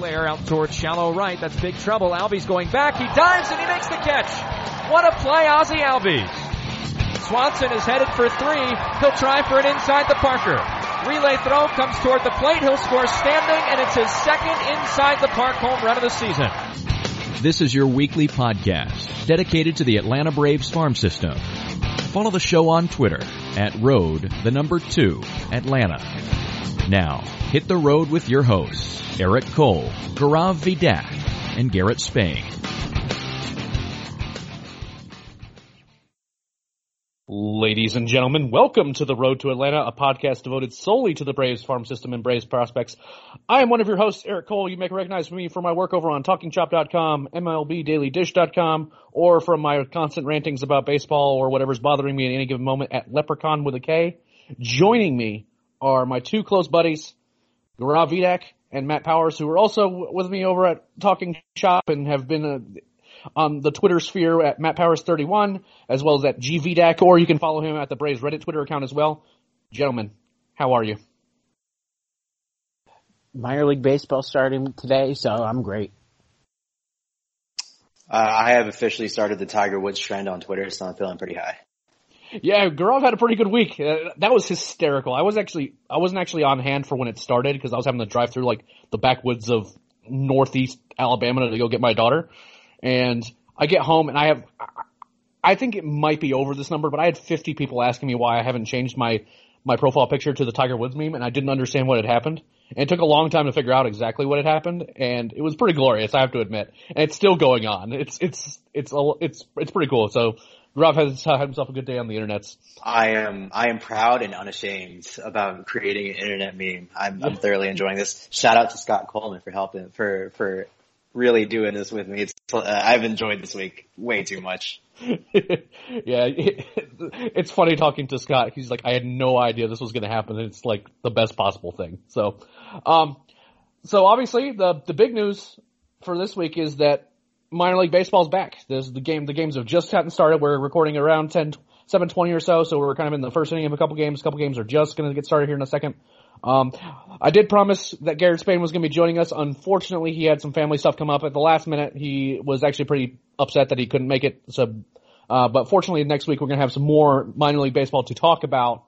Flair out towards shallow right. That's big trouble. Albies going back. He dives and he makes the catch. What a play, Ozzie Albies. Swanson is headed for three. He'll try for it inside the Parker. Relay throw comes toward the plate. He'll score standing, and it's his second inside the park home run of the season. This is your weekly podcast dedicated to the Atlanta Braves farm system. Follow the show on Twitter at road the number two Atlanta. Now, hit the road with your hosts, Eric Cole, Gaurav Vidak, and Garrett Spain. Ladies and gentlemen, welcome to the Road to Atlanta, a podcast devoted solely to the Braves farm system and Braves prospects. I am one of your hosts, Eric Cole. You may recognize me from my work over on TalkingChop.com, MLBDailyDish.com, or from my constant rantings about baseball or whatever's bothering me at any given moment at Leprechaun with a K. Joining me are my two close buddies, Gaurav Vidak and Matt Powers, who are also with me over at Talking Chop and have been on the Twitter sphere at Matt Powers 31, as well as at GVDAC, or you can follow him at the Braves Reddit Twitter account as well. Gentlemen, how are you? Minor League Baseball starting today, so I'm great. Uh, I have officially started the Tiger Woods trend on Twitter, so I'm feeling pretty high. Yeah, Gaurav had a pretty good week. Uh, that was hysterical. I was actually, I wasn't actually on hand for when it started because I was having to drive through like the backwoods of northeast Alabama to go get my daughter. And I get home and I have, I think it might be over this number, but I had 50 people asking me why I haven't changed my, my profile picture to the Tiger Woods meme and I didn't understand what had happened. And it took a long time to figure out exactly what had happened and it was pretty glorious, I have to admit. And it's still going on. It's, it's, it's, a, it's, it's pretty cool. So Rob has uh, had himself a good day on the internet. I am I am proud and unashamed about creating an internet meme. I'm, I'm thoroughly enjoying this. Shout out to Scott Coleman for helping for for really doing this with me. It's uh, I've enjoyed this week way too much. yeah, it, it's funny talking to Scott. He's like, I had no idea this was going to happen. It's like the best possible thing. So, um, so obviously the the big news for this week is that minor league baseball's back. There's the game. The games have just gotten started. We're recording around 10, 720 or so, so we're kind of in the first inning of a couple games. A couple games are just going to get started here in a second. Um, I did promise that Garrett Spain was going to be joining us. Unfortunately, he had some family stuff come up at the last minute. He was actually pretty upset that he couldn't make it. So, uh, but fortunately, next week we're going to have some more minor league baseball to talk about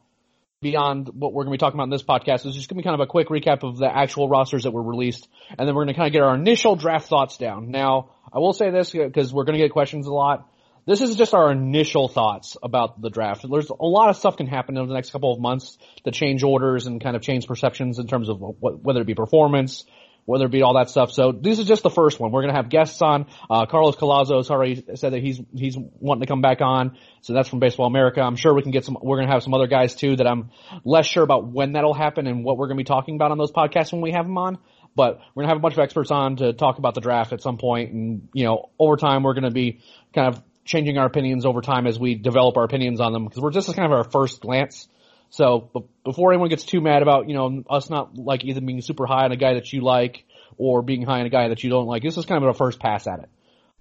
beyond what we're going to be talking about in this podcast. It's just going to be kind of a quick recap of the actual rosters that were released, and then we're going to kind of get our initial draft thoughts down. Now, I will say this because we're going to get questions a lot. This is just our initial thoughts about the draft. There's a lot of stuff can happen over the next couple of months to change orders and kind of change perceptions in terms of what, whether it be performance, whether it be all that stuff. So this is just the first one. We're going to have guests on. Uh, Carlos Collazo has already said that he's, he's wanting to come back on. So that's from Baseball America. I'm sure we can get some, we're going to have some other guys too that I'm less sure about when that'll happen and what we're going to be talking about on those podcasts when we have them on. But we're gonna have a bunch of experts on to talk about the draft at some point, and you know, over time we're gonna be kind of changing our opinions over time as we develop our opinions on them because we're just kind of our first glance. So before anyone gets too mad about you know us not like either being super high on a guy that you like or being high on a guy that you don't like, this is kind of a first pass at it.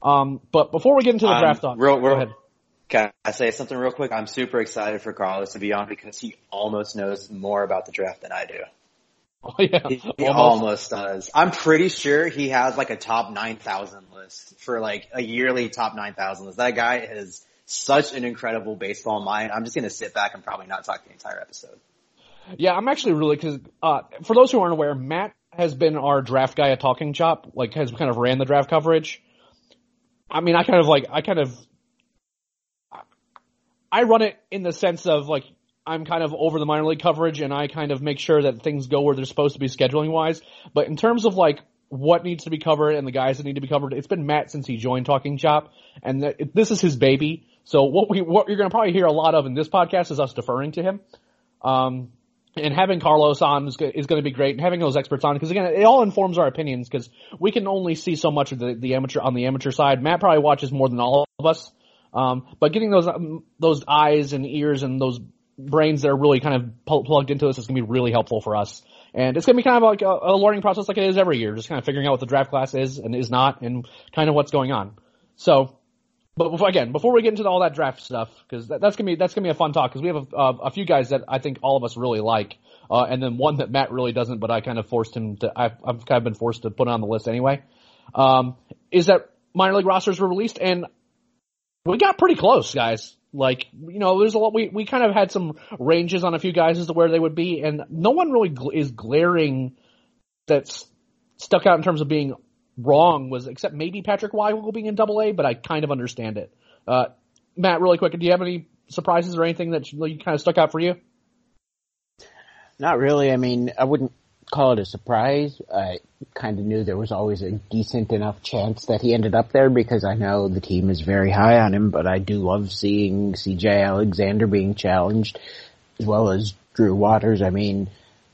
Um, but before we get into the Um, draft, talk, real, go ahead. Can I say something real quick? I'm super excited for Carlos to be on because he almost knows more about the draft than I do. Oh, yeah, He, almost. almost does. I'm pretty sure he has like a top 9,000 list for like a yearly top 9,000 list. That guy has such an incredible baseball mind. I'm just going to sit back and probably not talk the entire episode. Yeah, I'm actually really because uh, for those who aren't aware, Matt has been our draft guy at Talking Chop. Like, has kind of ran the draft coverage. I mean, I kind of like, I kind of, I run it in the sense of like I'm kind of over the minor league coverage and I kind of make sure that things go where they're supposed to be scheduling wise. But in terms of like what needs to be covered and the guys that need to be covered, it's been Matt since he joined Talking Chop, and th- this is his baby. So what we what you're going to probably hear a lot of in this podcast is us deferring to him. Um, and having Carlos on is, going to be great, and having those experts on because again, it all informs our opinions because we can only see so much of the, the amateur on the amateur side. Matt probably watches more than all of us, um, but getting those um, those eyes and ears and those brains that are really kind of pl- plugged into this is going to be really helpful for us. And it's going to be kind of like a, a learning process like it is every year, just kind of figuring out what the draft class is and is not and kind of what's going on. So, but before, again, before we get into all that draft stuff, because that, that's gonna be that's gonna be a fun talk because we have a, uh, a few guys that I think all of us really like, uh, and then one that Matt really doesn't, but I kind of forced him to. I've, I've kind of been forced to put on the list anyway. Um, is that minor league rosters were released and we got pretty close, guys. Like, you know, there's a lot, we, we kind of had some ranges on a few guys as to where they would be, and no one really gl- is glaring that's stuck out in terms of being wrong was, except maybe Patrick Weigel being in double A, but I kind of understand it. Uh, Matt, really quick, do you have any surprises or anything that you, kind of stuck out for you? Not really. I mean, I wouldn't call it a surprise. I kind of knew there was always a decent enough chance that he ended up there because I know the team is very high on him, but I do love seeing CJ Alexander being challenged as well as Drew Waters. I mean,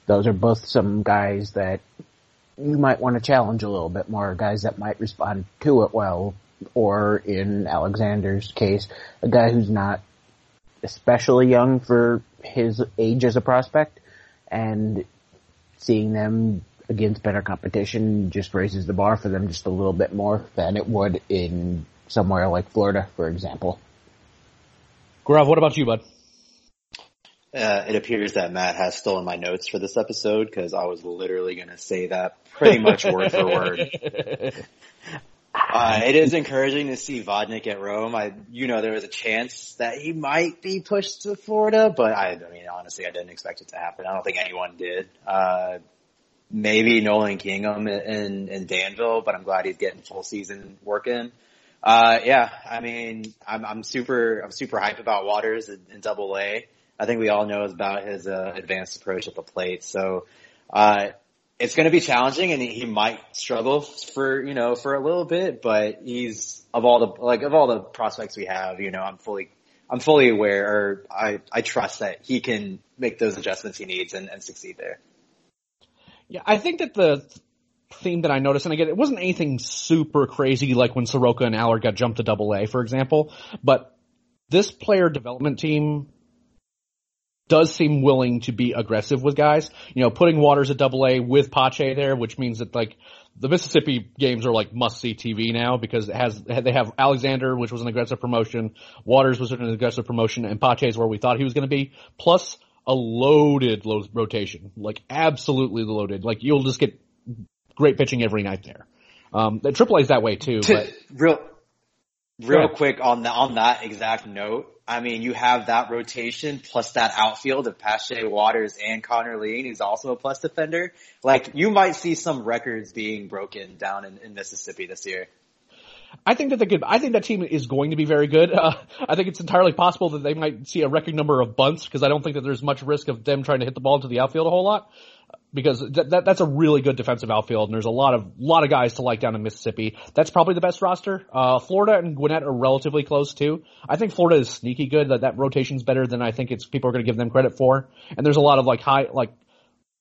those are both some guys that you might want to challenge a little bit more, guys that might respond to it well, or in Alexander's case, a guy who's not especially young for his age as a prospect, and seeing them against better competition just raises the bar for them just a little bit more than it would in somewhere like Florida, for example. Grav, what about you, bud? Uh, it appears that Matt has stolen my notes for this episode because I was literally going to say that pretty much word for word. Uh, it is encouraging to see Vodnik at Rome. I, you know, there was a chance that he might be pushed to Florida, but I, I mean, honestly, I didn't expect it to happen. I don't think anyone did. Uh, maybe Nolan Kingham in, in Danville, but I'm glad he's getting full season working. Uh, yeah, I mean, I'm, I'm super, I'm super hyped about Waters in, in Double A. I think we all know about his uh, advanced approach at the plate. So, uh, it's going to be challenging and he might struggle for, you know, for a little bit, but he's of all the, like of all the prospects we have, you know, I'm fully, I'm fully aware or I, I trust that he can make those adjustments he needs and, and succeed there. Yeah, I think that the theme that I noticed, and again, it wasn't anything super crazy like when Soroka and Allard got jumped to double A, for example, but this player development team does seem willing to be aggressive with guys. You know, putting Waters at double A with Pache there, which means that like the Mississippi games are like must see TV now because it has they have Alexander, which was an aggressive promotion, Waters was an aggressive promotion, and Pache is where we thought he was going to be. Plus a loaded rotation, like absolutely loaded. Like you'll just get great pitching every night there. Um, the AAA is that way too. But real, real quick on the, on that exact note. I mean, you have that rotation plus that outfield of Pache Waters and Connor Lien, who's also a plus defender. Like, you might see some records being broken down in, in Mississippi this year. I think that they could. I think that team is going to be very good. Uh, I think it's entirely possible that they might see a record number of bunts because I don't think that there's much risk of them trying to hit the ball into the outfield a whole lot. Because that, that that's a really good defensive outfield, and there's a lot of lot of guys to like down in Mississippi. That's probably the best roster. Uh, Florida and Gwinnett are relatively close too. I think Florida is sneaky good. That that rotation's better than I think it's people are going to give them credit for. And there's a lot of like high like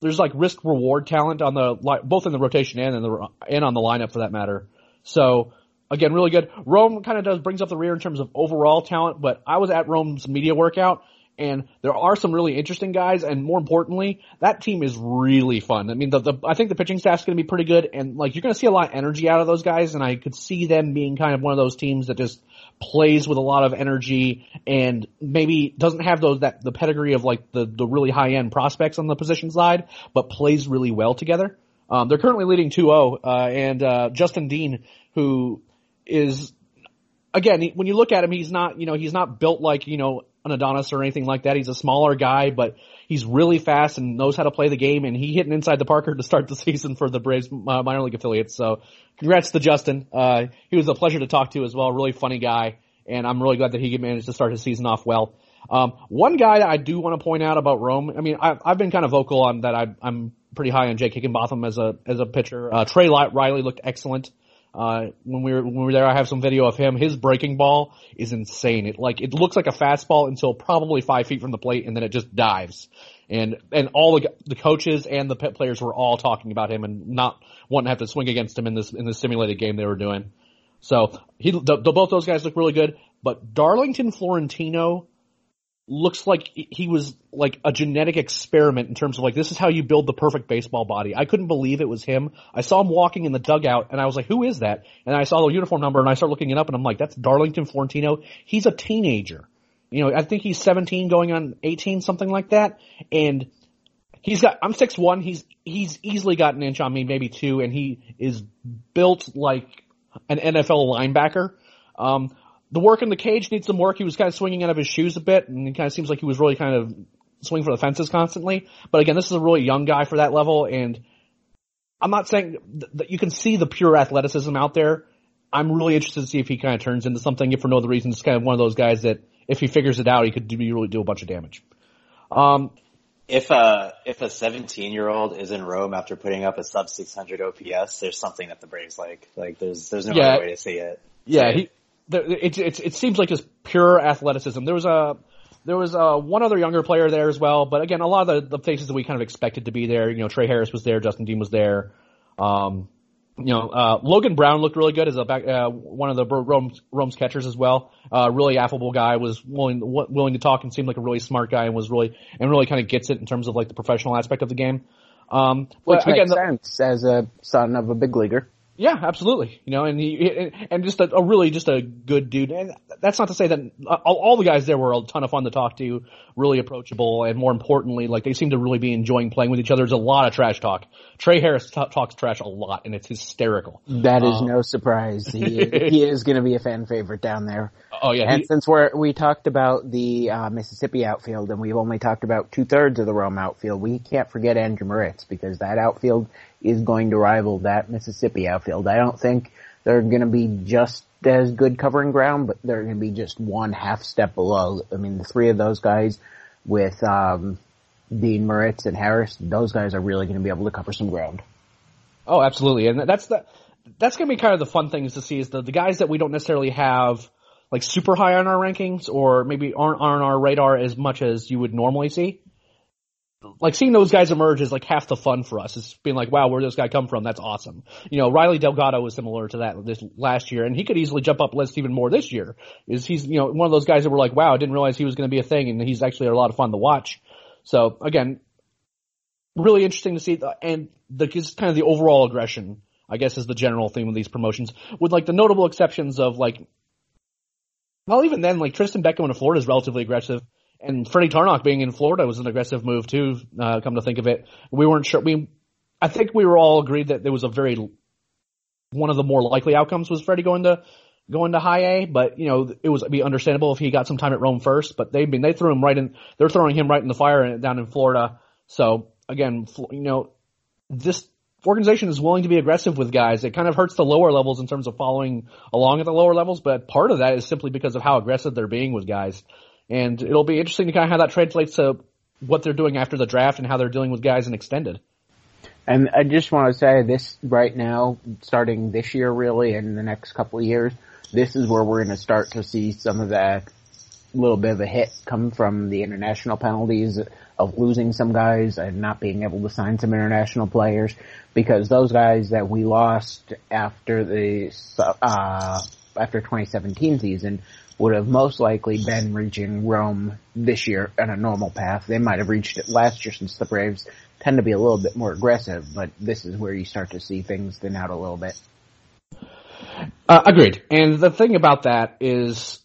there's like risk reward talent on the both in the rotation and in the and on the lineup for that matter. So again, really good. Rome kind of does brings up the rear in terms of overall talent, but I was at Rome's media workout and there are some really interesting guys, and more importantly, that team is really fun. I mean, the, the I think the pitching staff's going to be pretty good, and like you're going to see a lot of energy out of those guys, and I could see them being kind of one of those teams that just plays with a lot of energy and maybe doesn't have those that the pedigree of like the the really high end prospects on the position side, but plays really well together. Um, they're currently leading 2-0, uh, and uh, Justin Dean, who is again, when you look at him, he's not, you know, he's not built like, you know, an Adonis or anything like that. He's a smaller guy, but he's really fast and knows how to play the game. And he hit an inside the Parker to start the season for the Braves uh, minor league affiliates. So congrats to Justin. Uh, he was a pleasure to talk to as well. Really funny guy. And I'm really glad that he managed to start his season off well. Um, one guy I do want to point out about Rome. I mean, I've, I've been kind of vocal on that. I, I'm pretty high on Jake Higginbotham as a as a pitcher. Uh, Trey Riley looked excellent. Uh, when we were when we were there, I have some video of him. His breaking ball is insane. It like it looks like a fastball until probably five feet from the plate, and then it just dives. And and all the the coaches and the pet players were all talking about him and not wanting to have to swing against him in this in this simulated game they were doing. So he the, the, both those guys look really good. But Darlington Florentino looks like he was like a genetic experiment in terms of like this is how you build the perfect baseball body. I couldn't believe it was him. I saw him walking in the dugout and I was like, who is that? And I saw the uniform number and I started looking it up and I'm like, that's Darlington Florentino. He's a teenager. You know, I think he's 17 going on 18, something like that. And he's got, I'm 6'1", he's, he's easily got an inch on me, maybe two, and he is built like an NFL linebacker. Um, the work in the cage needs some work. He was kind of swinging out of his shoes a bit, and it kind of seems like he was really kind of swinging for the fences constantly. But again, this is a really young guy for that level, and I'm not saying that you can see the pure athleticism out there. I'm really interested to see if he kind of turns into something. If for no other reason, it's kind of one of those guys that if he figures it out, he could do, really do a bunch of damage. Um, if a if a 17 year old is in Rome after putting up a sub 600 OPS, there's something that the Braves like. Like there's there's no yeah, other way to see it. Yeah, he, it, it, it seems like just pure athleticism. There was a there was uh, one other younger player there as well, but again, a lot of the, the faces that we kind of expected to be there. You know, Trey Harris was there, Justin Dean was there. Um, you know, uh, Logan Brown looked really good as a back, uh, one of the Rome's, Rome's catchers as well. Uh, really affable guy, was willing willing to talk and seemed like a really smart guy and was really and really kind of gets it in terms of like the professional aspect of the game. Um, Which makes again, sense as a son of a big leaguer. Yeah, absolutely. You know, and he and just a, a, really just a good dude. And that's not to say that all, all, the guys there were a ton of fun to talk to, really approachable, and more importantly, like they seem to really be enjoying playing with each other. There's a lot of trash talk. Trey Harris t- talks trash a lot, and it's hysterical. That is um, no surprise. He he is going to be a fan favorite down there. Oh yeah. And he, since we're we talked about the uh, Mississippi outfield, and we've only talked about two thirds of the Rome outfield, we can't forget Andrew Moritz because that outfield is going to rival that Mississippi outfield. I don't think they're going to be just as good covering ground, but they're going to be just one half step below. I mean, the three of those guys with um, Dean Moritz and Harris, those guys are really going to be able to cover some ground. Oh, absolutely, and that's the that's going to be kind of the fun things to see is the the guys that we don't necessarily have like super high on our rankings or maybe aren't on our radar as much as you would normally see like seeing those guys emerge is like half the fun for us. It's being like, wow, where does this guy come from? That's awesome. You know, Riley Delgado was similar to that this last year, and he could easily jump up list even more this year. Is he's you know one of those guys that were like, wow, I didn't realize he was going to be a thing, and he's actually a lot of fun to watch. So again, really interesting to see, and the just kind of the overall aggression. I guess is the general theme of these promotions, with like the notable exceptions of like, well, even then, like Tristan Beckham in Florida is relatively aggressive and Freddie Tarnock being in Florida was an aggressive move too. Uh, come to think of it, we weren't sure. We, I think we were all agreed that there was a very one of the more likely outcomes was Freddie going to going to high A, but you know it was be understandable if he got some time at Rome first. But they been they threw him right in. They're throwing him right in the fire down in Florida. So again, you know, this organization is willing to be aggressive with guys. It kind of hurts the lower levels in terms of following along at the lower levels, but part of that is simply because of how aggressive they're being with guys. And it'll be interesting to kind of how that translates to what they're doing after the draft and how they're dealing with guys in extended. And I just want to say this right now, starting this year really and the next couple of years, this is where we're going to start to see some of that little bit of a hit come from the international penalties of losing some guys and not being able to sign some international players because those guys that we lost after the uh, after 2017 season would have most likely been reaching Rome this year on a normal path. They might have reached it last year since the Braves tend to be a little bit more aggressive, but this is where you start to see things thin out a little bit. Uh, agreed. And the thing about that is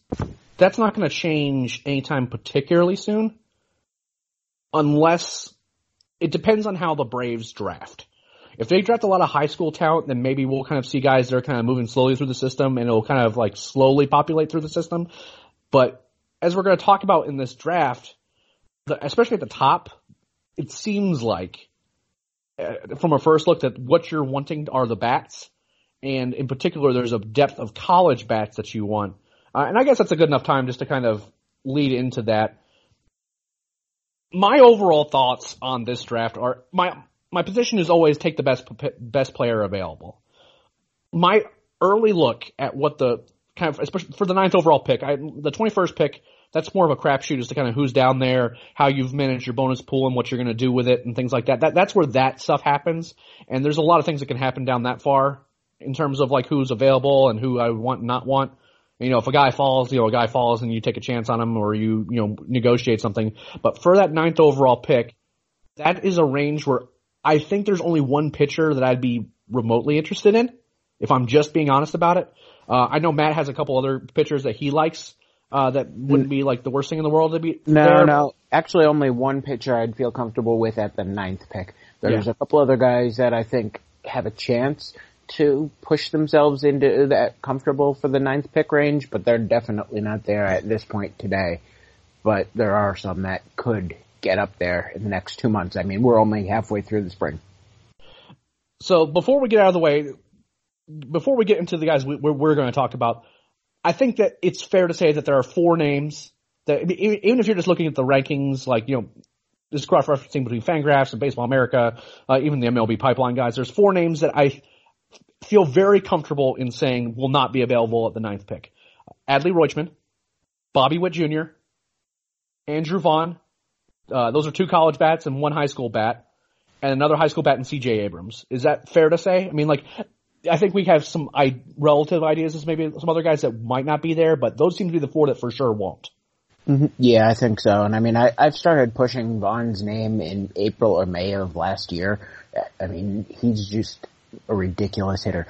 that's not going to change anytime particularly soon unless it depends on how the Braves draft. If they draft a lot of high school talent, then maybe we'll kind of see guys that are kind of moving slowly through the system and it'll kind of like slowly populate through the system. But as we're going to talk about in this draft, the, especially at the top, it seems like uh, from a first look that what you're wanting are the bats. And in particular, there's a depth of college bats that you want. Uh, and I guess that's a good enough time just to kind of lead into that. my overall thoughts on this draft are my my position is always take the best best player available. My early look at what the kind of especially for the ninth overall pick, I, the twenty first pick, that's more of a crapshoot as to kind of who's down there, how you've managed your bonus pool, and what you're going to do with it, and things like that. That that's where that stuff happens, and there's a lot of things that can happen down that far in terms of like who's available and who I want and not want you know, if a guy falls, you know, a guy falls and you take a chance on him or you, you know, negotiate something. But for that ninth overall pick, that is a range where I think there's only one pitcher that I'd be remotely interested in, if I'm just being honest about it. Uh, I know Matt has a couple other pitchers that he likes, uh, that wouldn't be like the worst thing in the world to be. No, there. no. Actually, only one pitcher I'd feel comfortable with at the ninth pick. There's Yeah. a couple other guys that I think have a chance to push themselves into that comfortable for the ninth pick range, but they're definitely not there at this point today. But there are some that could get up there in the next two months. I mean, we're only halfway through the spring. So before we get out of the way, before we get into the guys we, we're, we're going to talk about, I think that it's fair to say that there are four names that even if you're just looking at the rankings, like you know, this cross referencing between Fangraphs and Baseball America, uh, even the MLB pipeline guys. There's four names that I feel very comfortable in saying will not be available at the ninth pick: Adley Rutschman, Bobby Witt Jr., Andrew Vaughn. Uh, those are two college bats and one high school bat and another high school bat in C.J. Abrams. Is that fair to say? I mean, like, I think we have some I- relative ideas as maybe some other guys that might not be there, but those seem to be the four that for sure won't. Yeah, I think so. And I mean, I, I've started pushing Vaughn's name in April or May of last year. I mean, he's just a ridiculous hitter.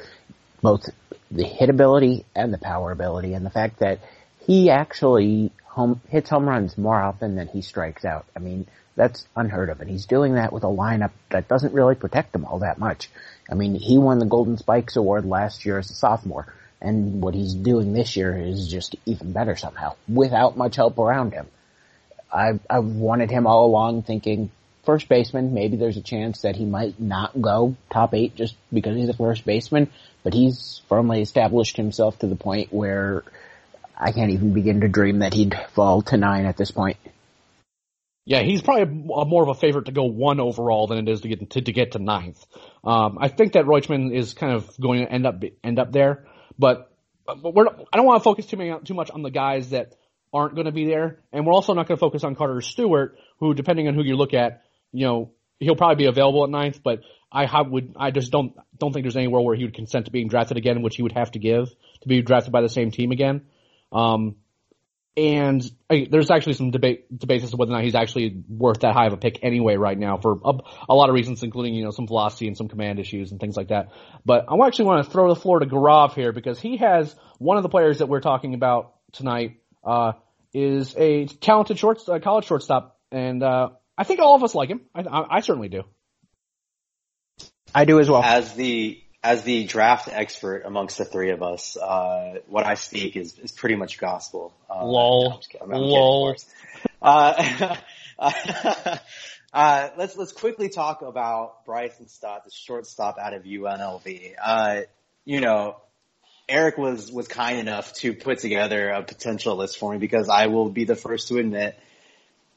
Both the hit ability and the power ability and the fact that he actually home, hits home runs more often than he strikes out. I mean, that's unheard of. And he's doing that with a lineup that doesn't really protect him all that much. I mean, he won the Golden Spikes Award last year as a sophomore. And what he's doing this year is just even better somehow, without much help around him. I I wanted him all along, thinking first baseman. Maybe there's a chance that he might not go top eight just because he's a first baseman, but he's firmly established himself to the point where I can't even begin to dream that he'd fall to nine at this point. Yeah, he's probably more of a favorite to go one overall than it is to get to, to get to ninth. Um, I think that Rutschman is kind of going to end up end up there, but, but we're I don't want to focus too many, too much on the guys that aren't going to be there, and we're also not going to focus on Carter Stewart, who, depending on who you look at, you know, he'll probably be available at ninth, but I would I just don't don't think there's anywhere where he would consent to being drafted again, which he would have to give to be drafted by the same team again. Um, and I, there's actually some debate debates as to whether or not he's actually worth that high of a pick anyway right now for a, a lot of reasons, including you know some velocity and some command issues and things like that. But I actually want to throw the floor to Gaurav here because he has one of the players that we're talking about tonight uh, is a talented short uh, college shortstop, and uh, I think all of us like him. I, I, I certainly do. I do as well. As the as the draft expert amongst the three of us, uh, what I speak is, is pretty much gospel. Uh, Lol. I'm. I'm- kidding, Lol. Uh, uh, let's let's quickly talk about Bryson Stott, the shortstop out of UNLV. Uh, you know, Eric was was kind enough to put together a potential list for me because I will be the first to admit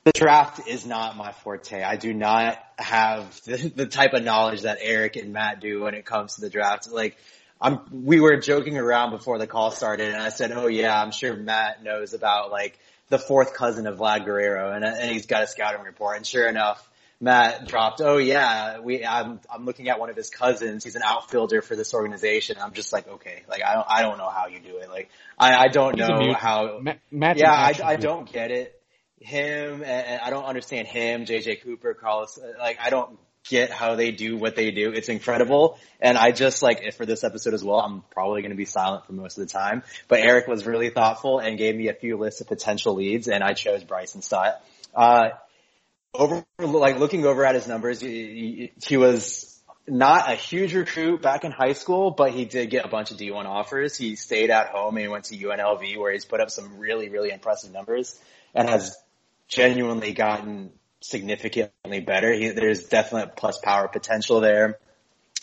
the draft is not my forte. I do not have the, the type of knowledge that Eric and Matt do when it comes to the draft. Like, I'm, we were joking around before the call started and I said, oh yeah, I'm sure Matt knows about like the fourth cousin of Vlad Guerrero and, and he's got a scouting report. And sure enough, Matt dropped, oh yeah, we, I'm, I'm looking at one of his cousins. He's an outfielder for this organization. I'm just like, okay, like I don't, I don't know how you do it. Like, I, I don't know how, Matt, Matt's yeah, I, I don't get it. Him, and, I don't understand him, JJ Cooper, Carlos, uh, like, I don't get how they do what they do. It's incredible. And I just like, for this episode as well, I'm probably going to be silent for most of the time. But Eric was really thoughtful and gave me a few lists of potential leads and I chose Bryson Stott. Uh, over, like looking over at his numbers, he, he was not a huge recruit back in high school, but he did get a bunch of D1 offers. He stayed at home and went to UNLV where he's put up some really, really impressive numbers and has genuinely gotten significantly better. He, there's definite plus power potential there.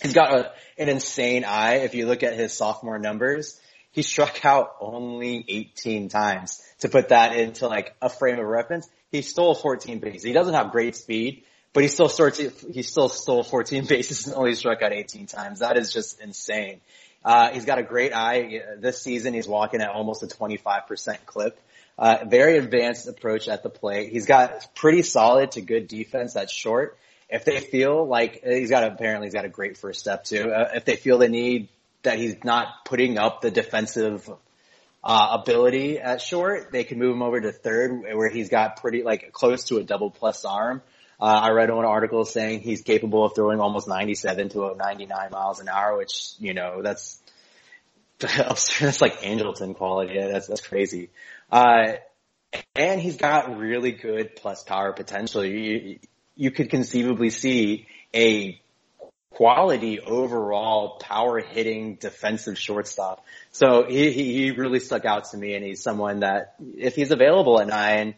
He's got a, an insane eye. If you look at his sophomore numbers, he struck out only 18 times. To put that into like a frame of reference, he stole 14 bases. He doesn't have great speed, but he still sorts, he still stole 14 bases and only struck out 18 times. That is just insane. Uh, he's got a great eye. This season, he's walking at almost a 25% clip. Uh, very advanced approach at the plate. He's got pretty solid to good defense that's short. If they feel like he's got apparently he's got a great first step too. Uh, if they feel the need that he's not putting up the defensive uh, ability at short, they can move him over to third where he's got pretty like close to a double plus arm. Uh, I read one article saying he's capable of throwing almost 97 to 99 miles an hour, which, you know, that's, that's like Angleton quality. That's, that's crazy. Uh, and he's got really good plus power potential. You, you could conceivably see a quality overall power hitting defensive shortstop. So he, he really stuck out to me and he's someone that if he's available at nine,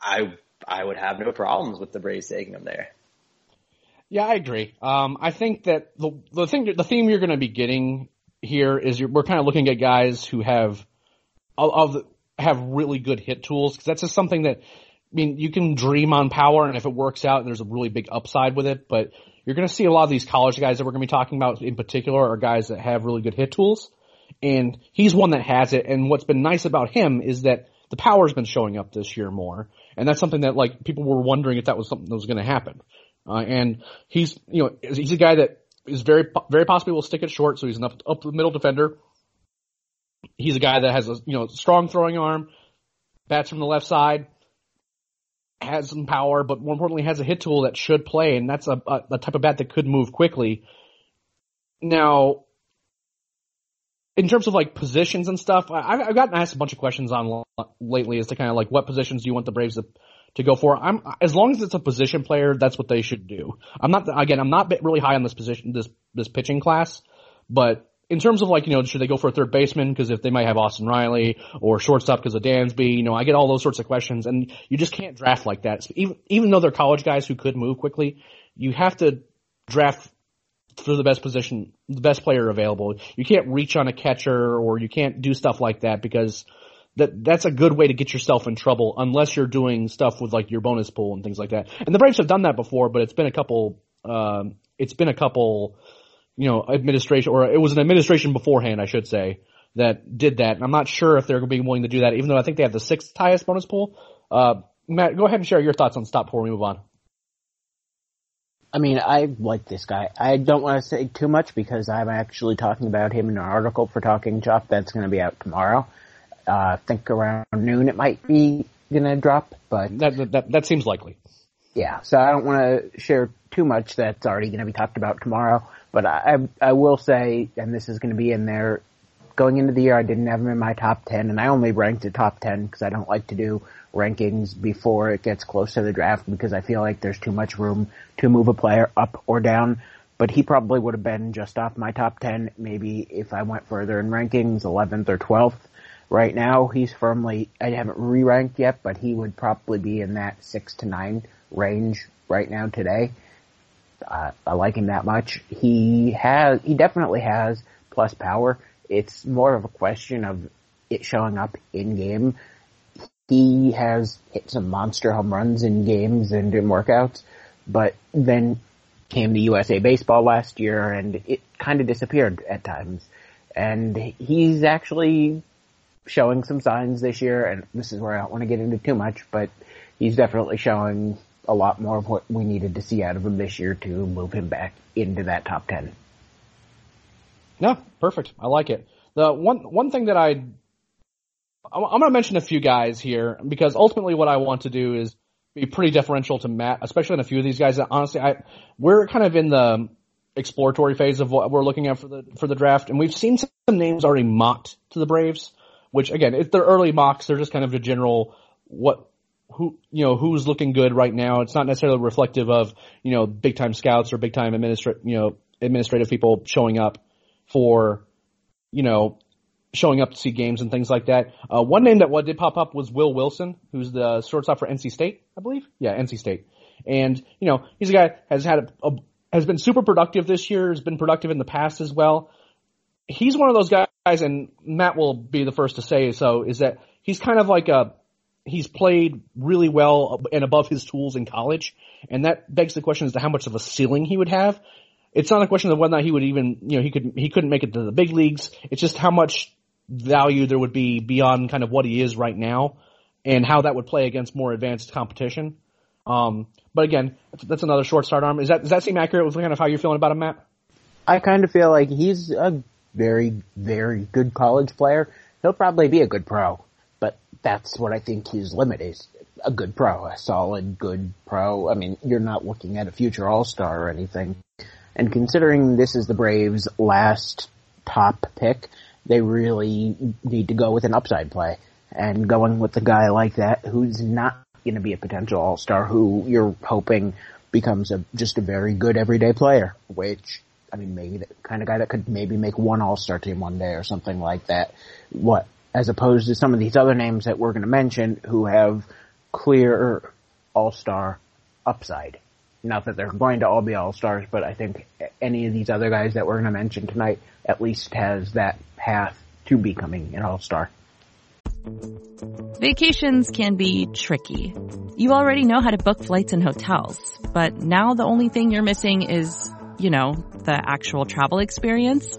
I, I would have no problems with the Braves taking him there. Yeah, I agree. Um, I think that the, the thing, the theme you're going to be getting here is we're kind of looking at guys who have, all of, of have really good hit tools because that's just something that I mean, you can dream on power, and if it works out, there's a really big upside with it. But you're going to see a lot of these college guys that we're going to be talking about in particular are guys that have really good hit tools, and he's one that has it. And what's been nice about him is that the power's been showing up this year more, and that's something that like people were wondering if that was something that was going to happen. Uh, and he's you know he's a guy that is very very possibly will stick it short, so he's an up up the middle defender. He's a guy that has a you know strong throwing arm, bats from the left side has some power, but more importantly has a hit tool that should play, and that's a, a, a type of bat that could move quickly. Now, in terms of like positions and stuff, I, I've gotten asked a bunch of questions on lately as to kind of like what positions do you want the Braves to, to go for. I'm as long as it's a position player, that's what they should do. I'm not again, I'm not really high on this position, this this pitching class, but in terms of like, you know, should they go for a third baseman because if they might have Austin Riley or shortstop because of Dansby, you know, I get all those sorts of questions and you just can't draft like that. So even, even though they're college guys who could move quickly, you have to draft for the best position, the best player available. You can't reach on a catcher or you can't do stuff like that because that that's a good way to get yourself in trouble unless you're doing stuff with like your bonus pool and things like that. And the Braves have done that before, but it's been a couple, um, it's been a couple you know, administration, or it was an administration beforehand, I should say, that did that. And I'm not sure if they're going to be willing to do that, even though I think they have the sixth highest bonus pool. Uh, Matt, go ahead and share your thoughts on Stott before we move on. I mean, I like this guy. I don't want to say too much because I'm actually talking about him in an article for Talking Chop that's going to be out tomorrow. Uh, I think around noon it might be going to drop, but that, that that seems likely. Yeah, so I don't want to share too much that's already going to be talked about tomorrow. But I, I will say, and this is going to be in there, going into the year I didn't have him in my top 10 and I only ranked it top 10 because I don't like to do rankings before it gets close to the draft because I feel like there's too much room to move a player up or down. But he probably would have been just off my top 10 maybe if I went further in rankings, 11th or 12th. Right now he's firmly, I haven't re-ranked yet, but he would probably be in that 6 to 9 range right now today. I, I like him that much. He has, he definitely has plus power. It's more of a question of it showing up in game. He has hit some monster home runs in games and in workouts, but then came to USA Baseball last year and it kind of disappeared at times. And he's actually showing some signs this year, and this is where I don't want to get into too much, but he's definitely showing a lot more of what we needed to see out of him this year to move him back into that top 10. No, perfect. I like it. The one, one thing that I, I'm going to mention a few guys here because ultimately what I want to do is be pretty deferential to Matt, especially on a few of these guys that honestly I, we're kind of in the exploratory phase of what we're looking at for the, for the draft and we've seen some names already mocked to the Braves, which again, if they're early mocks, they're just kind of a general what who you know who's looking good right now. It's not necessarily reflective of you know big time scouts or big time administrative you know administrative people showing up for you know showing up to see games and things like that. Uh, one name that what did pop up was Will Wilson, who's the shortstop for NC State, I believe. Yeah, NC State. And you know he's a guy has had a, a has been super productive this year. Has been productive in the past as well. he's one of those guys, and Matt will be the first to say so, is that he's kind of like a, he's played really well and above his tools in college, and that begs the question as to how much of a ceiling he would have. It's not a question of whether or not he would even, you know, he could, he couldn't make it to the big leagues. It's just how much value there would be beyond kind of what he is right now and how that would play against more advanced competition. Um, but again, that's another short start arm. Is that, does that seem accurate with kind of how you're feeling about him, Matt? I kind of feel like he's a very, very good college player. He'll probably be a good pro, that's what I think his limit is. A good pro, a solid, good pro. I mean, you're not looking at a future all-star or anything. And considering this is the Braves' last top pick, they really need to go with an upside play. And going with a guy like that who's not going to be a potential all-star, who you're hoping becomes a just a very good everyday player, which I mean, maybe the kind of guy that could maybe make one all-star team one day or something like that. What, as opposed to some of these other names that we're going to mention who have clear all-star upside. Not that they're going to all be all-stars, but I think any of these other guys that we're going to mention tonight at least has that path to becoming an all-star. Vacations can be tricky. You already know how to book flights and hotels, but now the only thing you're missing is, you know, the actual travel experience.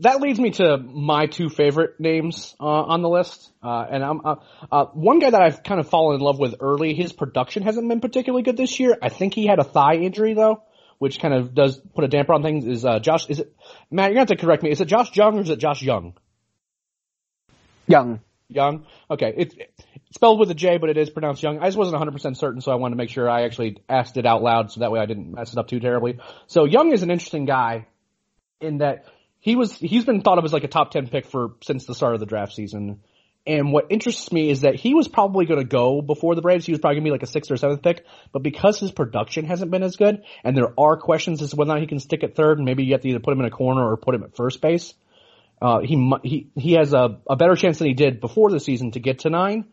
That leads me to my two favorite names uh, on the list, uh, and I'm uh, uh, one guy that I've kind of fallen in love with early. His production hasn't been particularly good this year. I think he had a thigh injury though, which kind of does put a damper on things, is uh, Josh. Is it Matt? You're gonna have to correct me. Is it Josh Jung or is it Josh Young? Young. Young. Okay, it's, it's spelled with a J, but it is pronounced Young. I just wasn't 100 percent certain, so I wanted to make sure I actually asked it out loud, so that way I didn't mess it up too terribly. So Young is an interesting guy in that he was he's been thought of as like a top 10 pick for since the start of the draft season. And what interests me is that he was probably going to go before the Braves. He was probably going to be like a sixth or seventh pick, but because his production hasn't been as good, and there are questions as to whether or not he can stick at third, and maybe you have to either put him in a corner or put him at first base. Uh, he he he has a, a better chance than he did before the season to get to nine.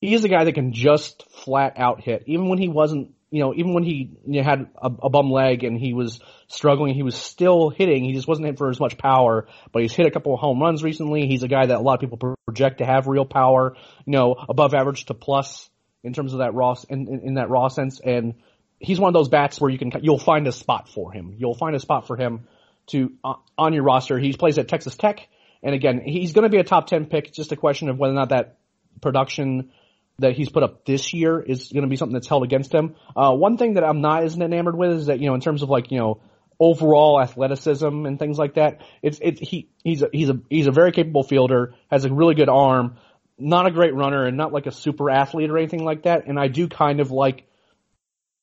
He is a guy that can just flat out hit, even when he wasn't you know, even when he you know, had a, a, bum leg and he was struggling, he was still hitting. He just wasn't hitting for as much power, but he's hit a couple of home runs recently. He's a guy that a lot of people project to have real power, you know, above average to plus in terms of that raw, in, in, in that raw sense. And he's one of those bats where you can, you'll find a spot for him. You'll find a spot for him to, uh, on your roster. He plays at Texas Tech. And again, he's going to be a top 10 pick. Just a question of whether or not that production that he's put up this year is going to be something that's held against him. Uh, one thing that I'm not as enamored with is that, you know, in terms of like, you know, overall athleticism and things like that, it's, it's, he, he's a, he's a, he's a very capable fielder, has a really good arm, not a great runner and not like a super athlete or anything like that. And I do kind of like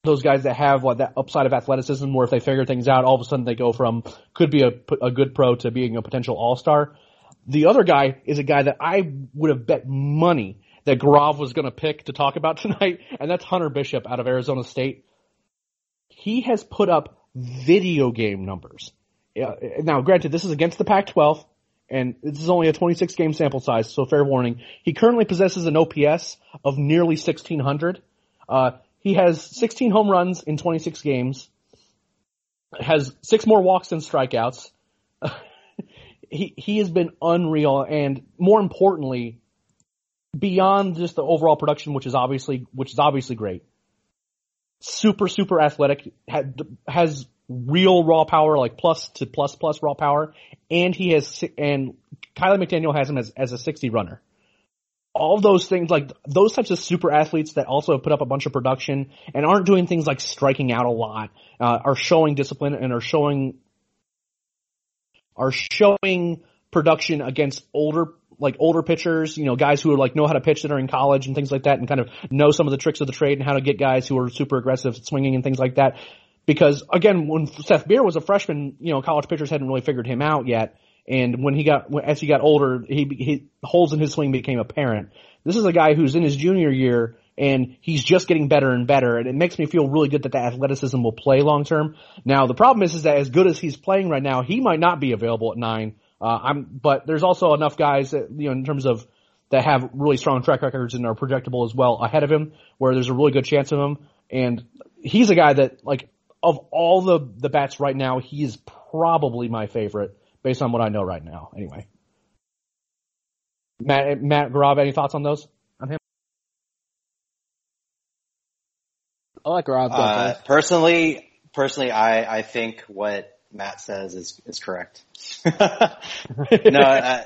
those guys that have like that upside of athleticism where if they figure things out, all of a sudden they go from could be a, a good pro to being a potential all-star. The other guy is a guy that I would have bet money that Grav was going to pick to talk about tonight, and that's Hunter Bishop out of Arizona State. He has put up video game numbers. Now, granted, this is against the Pac-12, and this is only a 26 game sample size, so fair warning. He currently possesses an OPS of nearly 1600. Uh, he has 16 home runs in 26 games, has six more walks than strikeouts. he he has been unreal, and more importantly, beyond just the overall production, which is obviously which is obviously great. Super super athletic has real raw power, like plus to plus plus raw power, and he has and Kiley McDaniel has him as as a 60 runner. All those things, like those types of super athletes that also put up a bunch of production and aren't doing things like striking out a lot, uh, are showing discipline and are showing are showing production against older like older pitchers, you know, guys who like know how to pitch that are in college and things like that and kind of know some of the tricks of the trade and how to get guys who are super aggressive swinging and things like that. Because again, when Seth Beer was a freshman, you know, college pitchers hadn't really figured him out yet. And when he got, as he got older, he, he holes in his swing became apparent. This is a guy who's in his junior year and he's just getting better and better. And it makes me feel really good that the athleticism will play long term. Now the problem is, is that as good as he's playing right now, he might not be available at nine uh, I'm, but there's also enough guys that, you know, in terms of that have really strong track records and are projectable as well ahead of him, where there's a really good chance of him. And he's a guy that, like, of all the the bats right now, he's probably my favorite based on what I know right now. Anyway, Matt Matt Gaurav, any thoughts on those on him? I like Rob. Uh, personally, personally, I I think what Matt says is is correct. no, I,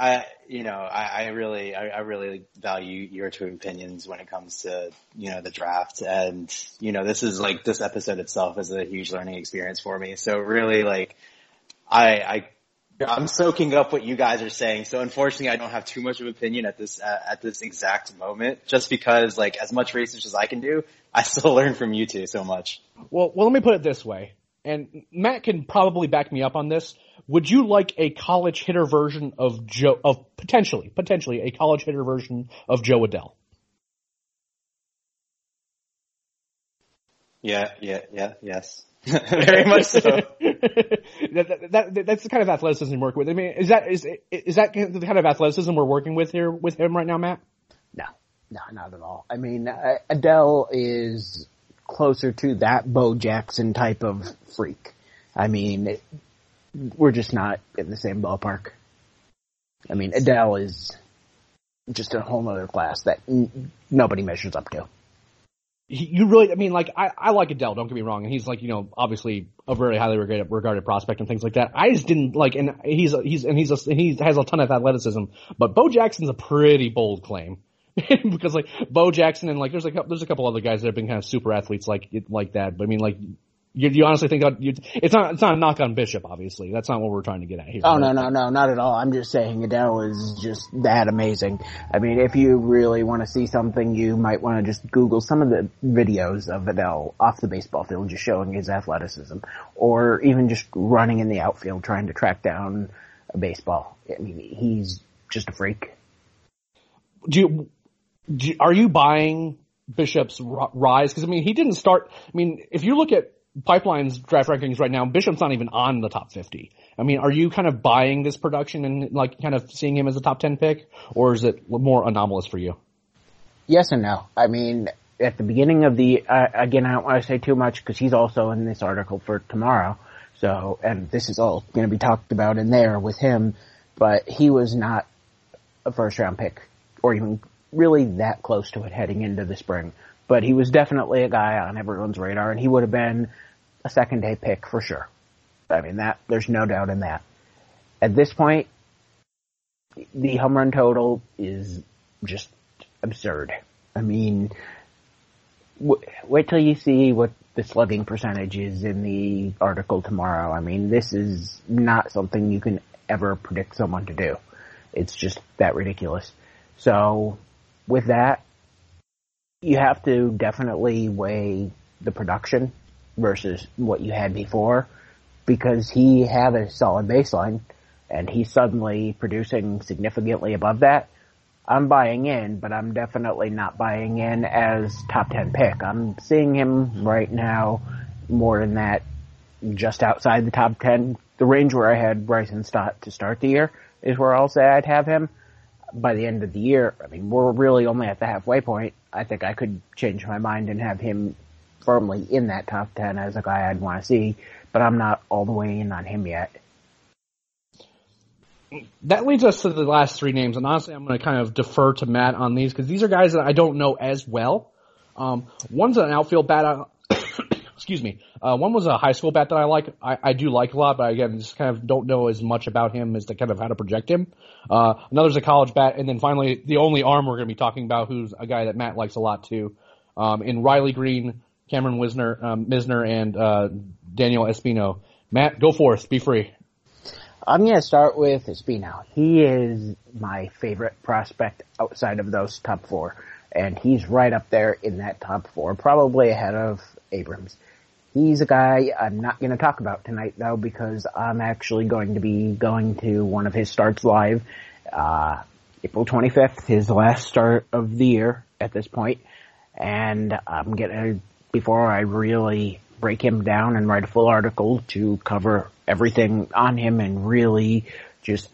I, you know, I, I really, I, I, really value your two opinions when it comes to, you know, the draft. And, you know, this is like, this episode itself is a huge learning experience for me. So really like, I, I, I'm soaking up what you guys are saying. So unfortunately, I don't have too much of an opinion at this, uh, at this exact moment, just because like as much research as I can do, I still learn from you two so much. Well, well, let me put it this way and Matt can probably back me up on this. Would you like a college hitter version of Jo, of potentially, potentially a college hitter version of Jo Adell? Yeah, yeah, yeah, yes. Very much so. that, that, that, that's the kind of athleticism we work with. I mean, is that, is, is that the kind of athleticism we're working with here with him right now, Matt? No, no, not at all. I mean, uh, Adell is closer to that Bo Jackson type of freak. I mean, it, we're just not in the same ballpark. I mean, Adell is just a whole other class that n- nobody measures up to. You really, I mean, like, I, I like Adell. don't get me wrong, and he's like, you know, obviously a very highly regarded, regarded prospect and things like that. I just didn't like, and he's, he's, and he's, a, he has a ton of athleticism, but Bo Jackson's a pretty bold claim. because like Bo Jackson and like there's a there's a couple other guys that have been kind of super athletes like like that. But I mean like you, you honestly think you, it's not it's not a knock on Bishop obviously. That's not what we're trying to get at here. Oh no no no not at all. I'm just saying Adell is just that amazing. I mean if you really want to see something, you might want to just Google some of the videos of Adell off the baseball field, just showing his athleticism, or even just running in the outfield trying to track down a baseball. I mean he's just a freak. Do you do, are you buying Bishop's rise? Because I mean, he didn't start. I mean, if you look at Pipeline's draft rankings right now, Bishop's not even on the top 50. I mean, are you kind of buying this production and like kind of seeing him as a top 10 pick, or is it more anomalous for you? Yes and no. I mean, at the beginning of the, uh, again, I don't want to say too much because he's also in this article for tomorrow. So, and this is all going to be talked about in there with him, but he was not a first round pick or even really that close to it heading into the spring. But he was definitely a guy on everyone's radar, and he would have been a second day pick for sure. I mean, that there's no doubt in that. At this point, the home run total is just absurd. I mean, w- wait till you see what the slugging percentage is in the article tomorrow. I mean, this is not something you can ever predict someone to do. It's just that ridiculous. So with that, you have to definitely weigh the production versus what you had before because he had a solid baseline and he's suddenly producing significantly above that. I'm buying in, but I'm definitely not buying in as top 10 pick. I'm seeing him right now more in that just outside the top 10. The range where I had Bryson Stott to start the year is where I'll say I'd have him by the end of the year, I mean, we're really only at the halfway point. I think I could change my mind and have him firmly in that top 10 as a guy I'd want to see, but I'm not all the way in on him yet. That leads us to the last three names, and honestly, I'm going to kind of defer to Matt on these because these are guys that I don't know as well. Um, one's an outfield bat. Excuse me. Uh, one was a high school bat that I like. I, I do like a lot, but again, just kind of don't know as much about him as to kind of how to project him. Uh, another's a college bat, and then finally, the only arm we're going to be talking about, who's a guy that Matt likes a lot too, um, in Riley Greene, Cameron Wisner, um, Misner, and uh, Daniel Espino. Matt, go forth. Be free. I'm going to start with Espino. He is my favorite prospect outside of those top four, and he's right up there in that top four, probably ahead of Abrams. He's a guy I'm not going to talk about tonight though because I'm actually going to be going to one of his starts live, uh, April 25th, his last start of the year at this point, and I'm gonna before I really break him down and write a full article to cover everything on him and really just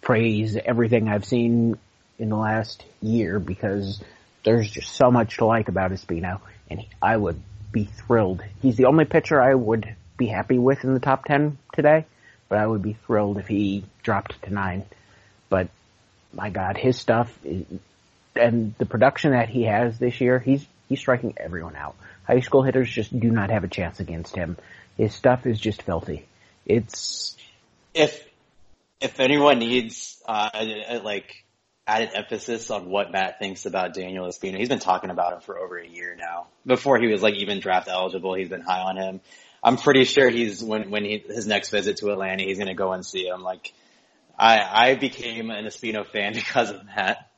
praise everything I've seen in the last year because there's just so much to like about Espino and I would be thrilled. He's the only pitcher I would be happy with in the top 10 today, but I would be thrilled if he dropped to 9. But my god, his stuff is, and the production that he has this year, he's he's striking everyone out. High school hitters just do not have a chance against him. His stuff is just filthy. It's if if anyone needs uh, like added emphasis on what Matt thinks about Daniel Espino, he's been talking about him for over a year now. Before he was like even draft eligible, he's been high on him. I'm pretty sure he's when when he his next visit to Atlanta, he's gonna go and see him. Like I I became an Espino fan because of that.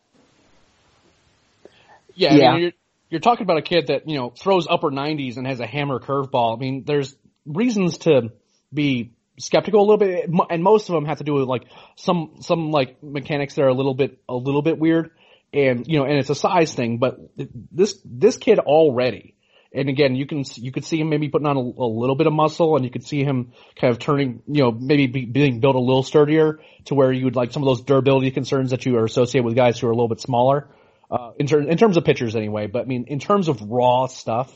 Yeah, yeah. I mean, you're, you're talking about a kid that, you know, throws upper 90s and has a hammer curveball. I mean, there's reasons to be skeptical a little bit, and most of them have to do with like some, some like mechanics that are a little bit, a little bit weird. And, you know, and it's a size thing, but this, this kid already, and again, you can, you could see him maybe putting on a, a little bit of muscle and you could see him kind of turning, you know, maybe be, being built a little sturdier to where you would like some of those durability concerns that you are associated with guys who are a little bit smaller uh, in, ter- in terms of pitchers anyway. But I mean, in terms of raw stuff,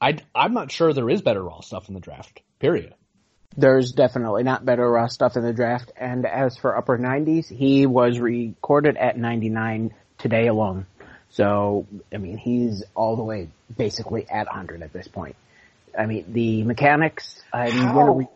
I I'm not sure there is better raw stuff in the draft. Period. There's definitely not better raw stuff in the draft. And as for upper 90s, he was recorded at 99 today alone. So, I mean, he's all the way basically at 100 at this point. I mean, the mechanics, I'm how, re-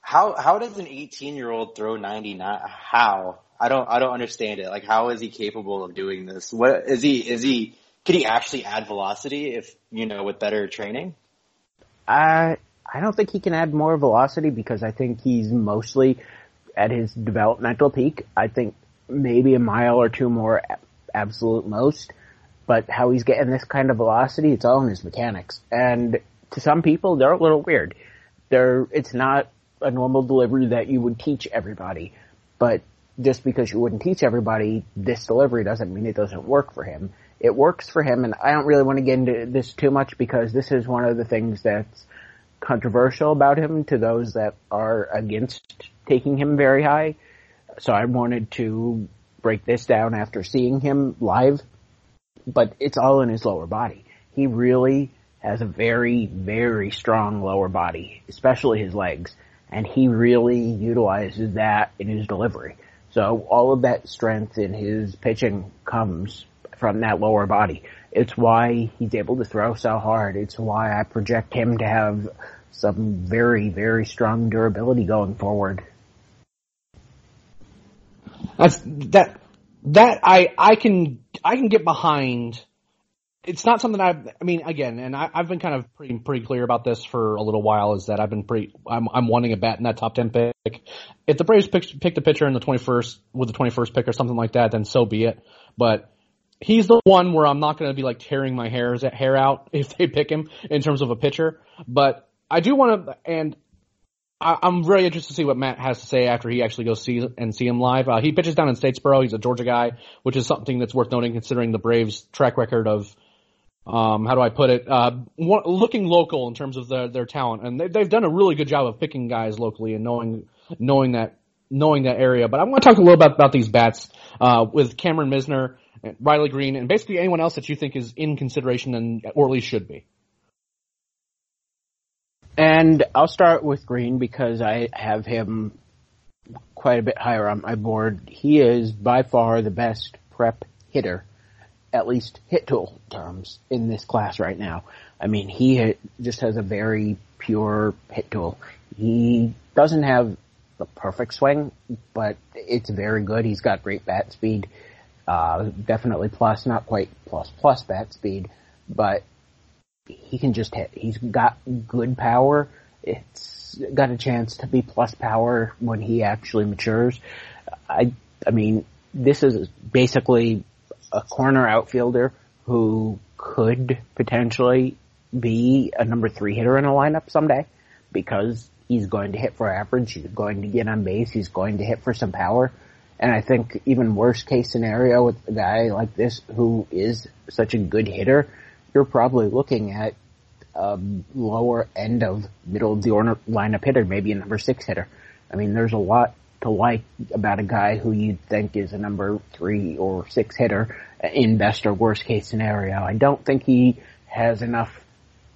how, how does an 18 year old throw 99? How? I don't I don't understand it. Like how is he capable of doing this? What is he is he could he actually add velocity if you know with better training? I I don't think he can add more velocity because I think he's mostly at his developmental peak. I think maybe a mile or two more absolute most. But how he's getting this kind of velocity, it's all in his mechanics. And to some people, they're a little weird. They're, it's not a normal delivery that you would teach everybody. But just because you wouldn't teach everybody this delivery doesn't mean it doesn't work for him. It works for him, and I don't really want to get into this too much because this is one of the things that's controversial about him to those that are against taking him very high. So I wanted to break this down after seeing him live, but it's all in his lower body. He really has a very, very strong lower body, especially his legs, and he really utilizes that in his delivery. So all of that strength in his pitching comes from that lower body. It's why he's able to throw so hard. It's why I project him to have some very, very strong durability going forward. That's that that I I can I can get behind it's not something I've, I mean, again, and I, have been kind of pretty, pretty clear about this for a little while is that I've been pretty, I'm, I'm wanting a bat in that top 10 pick. If the Braves pick, pick the pitcher in the 21st, with the 21st pick or something like that, then so be it. But he's the one where I'm not going to be like tearing my hairs, hair out if they pick him in terms of a pitcher. But I do want to, and I, am very interested to see what Matt has to say after he actually goes see and see him live. Uh, he pitches down in Statesboro. He's a Georgia guy, which is something that's worth noting considering the Braves track record of um, how do I put it? Uh, looking local in terms of their their talent, and they, they've done a really good job of picking guys locally and knowing knowing that knowing that area. But I want to talk a little bit about these bats uh, with Cameron Misner, Riley Greene, and basically anyone else that you think is in consideration and or at least should be. And I'll start with Greene because I have him quite a bit higher on my board. He is by far the best prep hitter at least hit tool terms in this class right now. I mean, he just has a very pure hit tool. He doesn't have the perfect swing, but it's very good. He's got great bat speed. Uh, definitely plus, not quite plus plus bat speed, but he can just hit. He's got good power. It's got a chance to be plus power when he actually matures. I, I mean, this is basically a corner outfielder who could potentially be a number three hitter in a lineup someday because he's going to hit for average, he's going to get on base, he's going to hit for some power. And I think even worst case scenario with a guy like this who is such a good hitter, you're probably looking at a lower end of middle of the order lineup hitter, maybe a number six hitter. I mean, there's a lot to like about a guy who you'd think is a number three or six hitter in best or worst case scenario. I don't think he has enough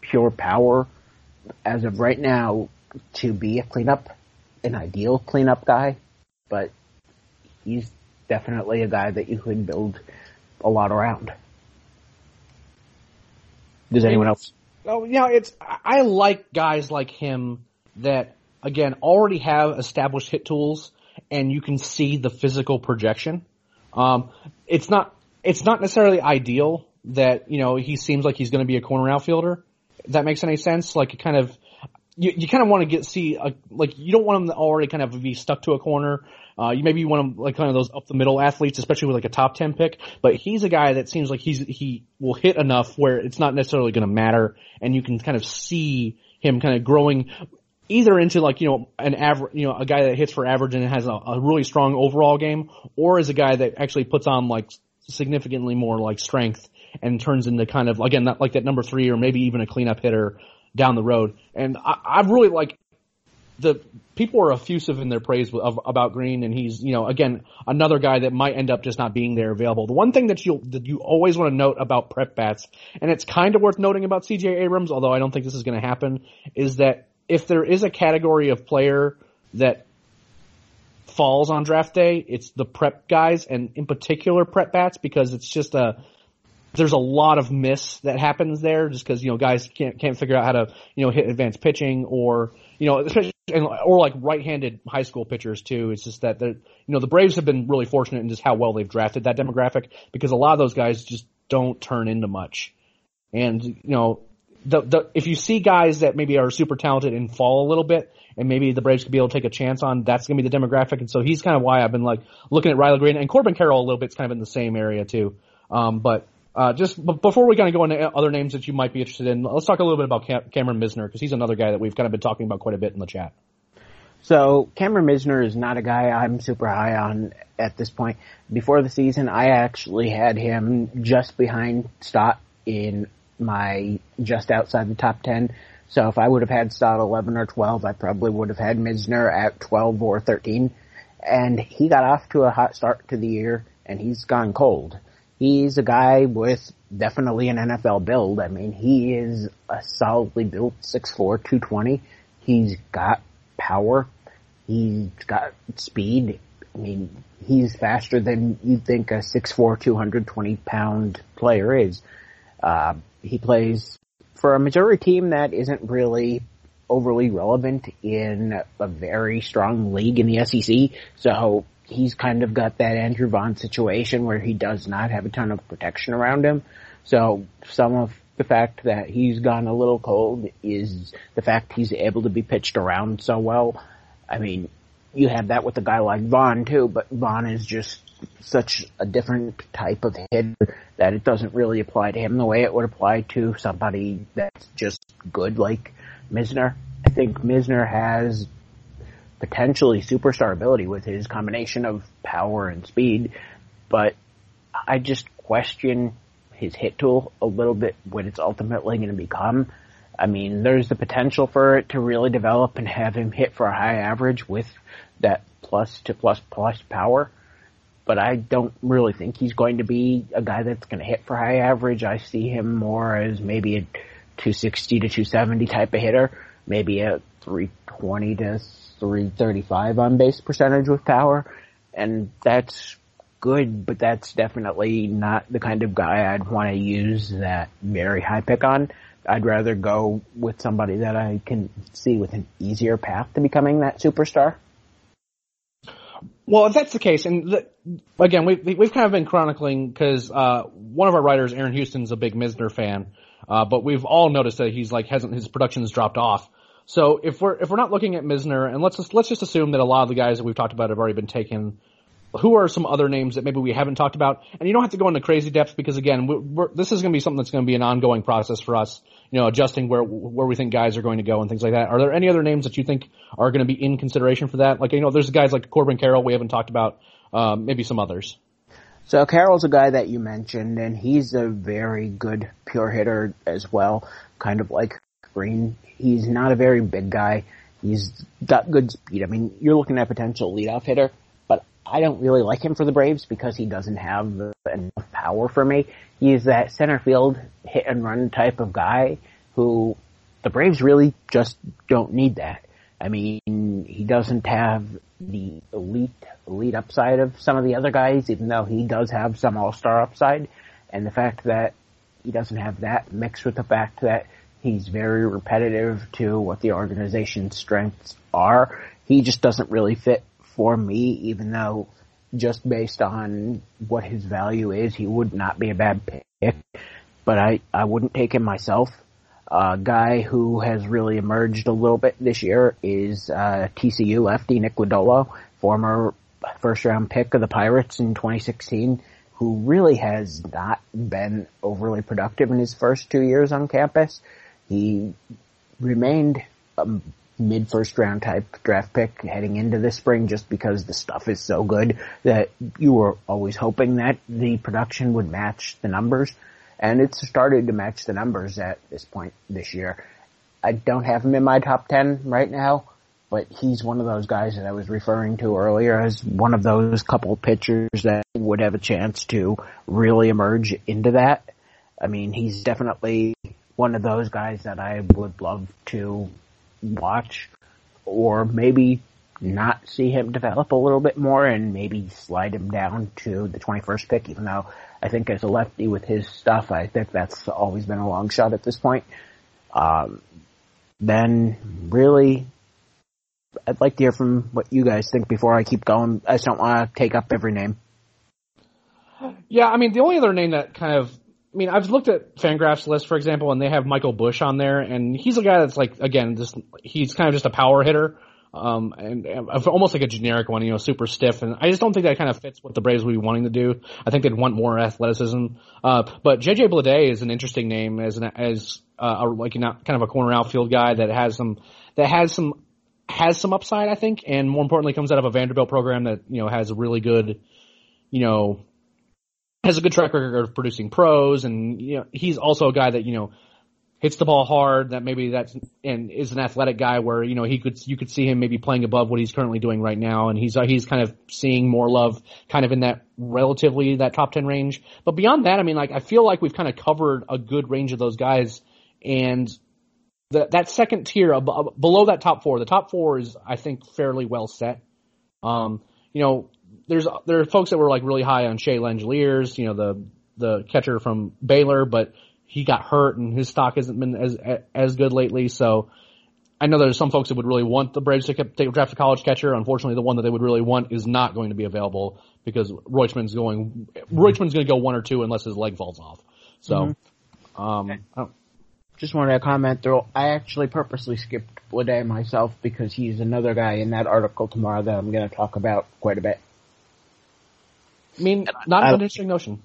pure power as of right now to be a cleanup, an ideal cleanup guy, but he's definitely a guy that you could build a lot around. Does anyone else? Oh, you know, it's I like guys like him that again already have established hit tools, and you can see the physical projection. Um, it's not it's not necessarily ideal that you know he seems like he's going to be a corner outfielder. If that makes any sense? Like kind of you, you kind of want to get see a, like you don't want them to already kind of be stuck to a corner. Uh, you maybe want him like kind of those up the middle athletes, especially with like a top ten pick. But he's a guy that seems like he's he will hit enough where it's not necessarily going to matter, and you can kind of see him kind of growing either into like you know an average you know a guy that hits for average and has a, a really strong overall game, or as a guy that actually puts on like significantly more like strength and turns into kind of again not like that number three or maybe even a cleanup hitter down the road. And I, I really like the people are effusive in their praise of, about Greene, and he's you know again another guy that might end up just not being there available. The one thing that you that you always want to note about prep bats, and it's kind of worth noting about C.J. Abrams, although I don't think this is going to happen, is that if there is a category of player that falls on draft day, it's the prep guys, and in particular prep bats, because it's just a there's a lot of miss that happens there just because you know guys can't can't figure out how to you know hit advanced pitching or you know especially or like right-handed high school pitchers too. It's just that you know the Braves have been really fortunate in just how well they've drafted that demographic because a lot of those guys just don't turn into much. And you know the the if you see guys that maybe are super talented and fall a little bit, and maybe the Braves could be able to take a chance on. That's going to be the demographic, and so he's kind of why I've been like looking at Riley Greene and Corbin Carroll a little bit. It's kind of in the same area too. Um, but uh, just b- before we kind of go into other names that you might be interested in, let's talk a little bit about Cam- Cameron Misner because he's another guy that we've kind of been talking about quite a bit in the chat. So Cameron Misner is not a guy I'm super high on at this point. Before the season, I actually had him just behind Stott in my just outside the top 10. So if I would have had Stott 11 or 12, I probably would have had Misner at 12 or 13. And he got off to a hot start to the year and he's gone cold he's a guy with definitely an NFL build. I mean, he is a solidly built 6'4", 220. He's got power. He's got speed. I mean, he's faster than you'd think a 6'4", 220 pound player is. Uh, he plays for a Missouri team that isn't really overly relevant in a very strong league in the SEC. So he's kind of got that Andrew Vaughn situation where he does not have a ton of protection around him. So some of the fact that he's gone a little cold is the fact he's able to be pitched around so well. I mean, you have that with a guy like Vaughn too, but Vaughn is just such a different type of hitter that it doesn't really apply to him the way it would apply to somebody that's just good like Misner. I think Misner has potentially superstar ability with his combination of power and speed, but I just question his hit tool a little bit what it's ultimately going to become. I mean, there's the potential for it to really develop and have him hit for a high average with that plus to plus plus power. But I don't really think he's going to be a guy that's going to hit for high average. I see him more as maybe a 260 to 270 type of hitter, maybe a 320 to 335 on base percentage with power, and that's good, but that's definitely not the kind of guy I'd want to use that very high pick on. I'd rather go with somebody that I can see with an easier path to becoming that superstar. Well, if that's the case, and the, again, we've we've kind of been chronicling because uh, one of our writers, Aaron Houston's a big Misner fan, uh, but we've all noticed that he's like hasn't his production's dropped off. So if we're if we're not looking at Misner, and let's just let's just assume that a lot of the guys that we've talked about have already been taken. Who are some other names that maybe we haven't talked about? And you don't have to go into crazy depth because again, this is going to be something that's going to be an ongoing process for us. You know, adjusting where where we think guys are going to go and things like that. Are there any other names that you think are going to be in consideration for that? Like you know, there's guys like Corbin Carroll we haven't talked about. Um, maybe some others. So Carroll's a guy that you mentioned, and he's a very good pure hitter as well, kind of like He's not a very big guy. He's got good speed. I mean, you're looking at potential leadoff hitter, but I don't really like him for the Braves because he doesn't have enough power for me. He's that center field hit and run type of guy who the Braves really just don't need that. I mean, he doesn't have the elite, elite upside of some of the other guys, even though he does have some all-star upside. And the fact that he doesn't have that mixed with the fact that he's very repetitive to what the organization's strengths are, he just doesn't really fit for me, even though just based on what his value is, he would not be a bad pick. But I, I wouldn't take him myself. A guy who has really emerged a little bit this year is uh, TCU lefty Nick Lodolo, former first round pick of the Pirates in 2016, who really has not been overly productive in his first two years on campus. He remained a mid first round type draft pick heading into this spring just because the stuff is so good that you were always hoping that the production would match the numbers and it's started to match the numbers at this point this year. I don't have him in my top 10 right now, but he's one of those guys that I was referring to earlier as one of those couple pitchers that would have a chance to really emerge into that. I mean, he's definitely one of those guys that I would love to watch or maybe not see him develop a little bit more and maybe slide him down to the 21st pick, even though I think as a lefty with his stuff, I think that's always been a long shot at this point. Um, then really, I'd like to hear from what you guys think before I keep going. I just don't want to take up every name. Yeah, I mean, the only other name that kind of, I mean, I've looked at Fangraphs list, for example, and they have Michael Busch on there, and he's a guy that's like, again, just, he's kind of just a power hitter um, and, and, almost like a generic one, you know, super stiff. And I just don't think that kind of fits what the Braves would be wanting to do. I think they'd want more athleticism. Uh, but JJ Bleday is an interesting name as an, as, uh, a, like, know, kind of a corner outfield guy that has some, that has some, has some upside, I think, and more importantly comes out of a Vanderbilt program that, you know, has a really good, you know, has a good track record of producing pros and, you know, he's also a guy that, you know, hits the ball hard, that maybe that's and is an athletic guy where you know he could you could see him maybe playing above what he's currently doing right now, and he's uh, he's kind of seeing more love kind of in that relatively that top ten range. But beyond that, I mean, like I feel like we've kind of covered a good range of those guys, and that that second tier ab- below that top four, the top four is I think fairly well set. Um, you know, there's there are folks that were like really high on Shea Langeliers, you know the the catcher from Baylor, but he got hurt and his stock hasn't been as as good lately. So I know there's some folks that would really want the Braves to take, draft a college catcher. Unfortunately, the one that they would really want is not going to be available because Rutschman's going Rutschman's going to go one or two unless his leg falls off. So, mm-hmm. um, okay. just wanted to comment though. I actually purposely skipped Bleday myself because he's another guy in that article tomorrow that I'm going to talk about quite a bit. I mean, not an interesting notion.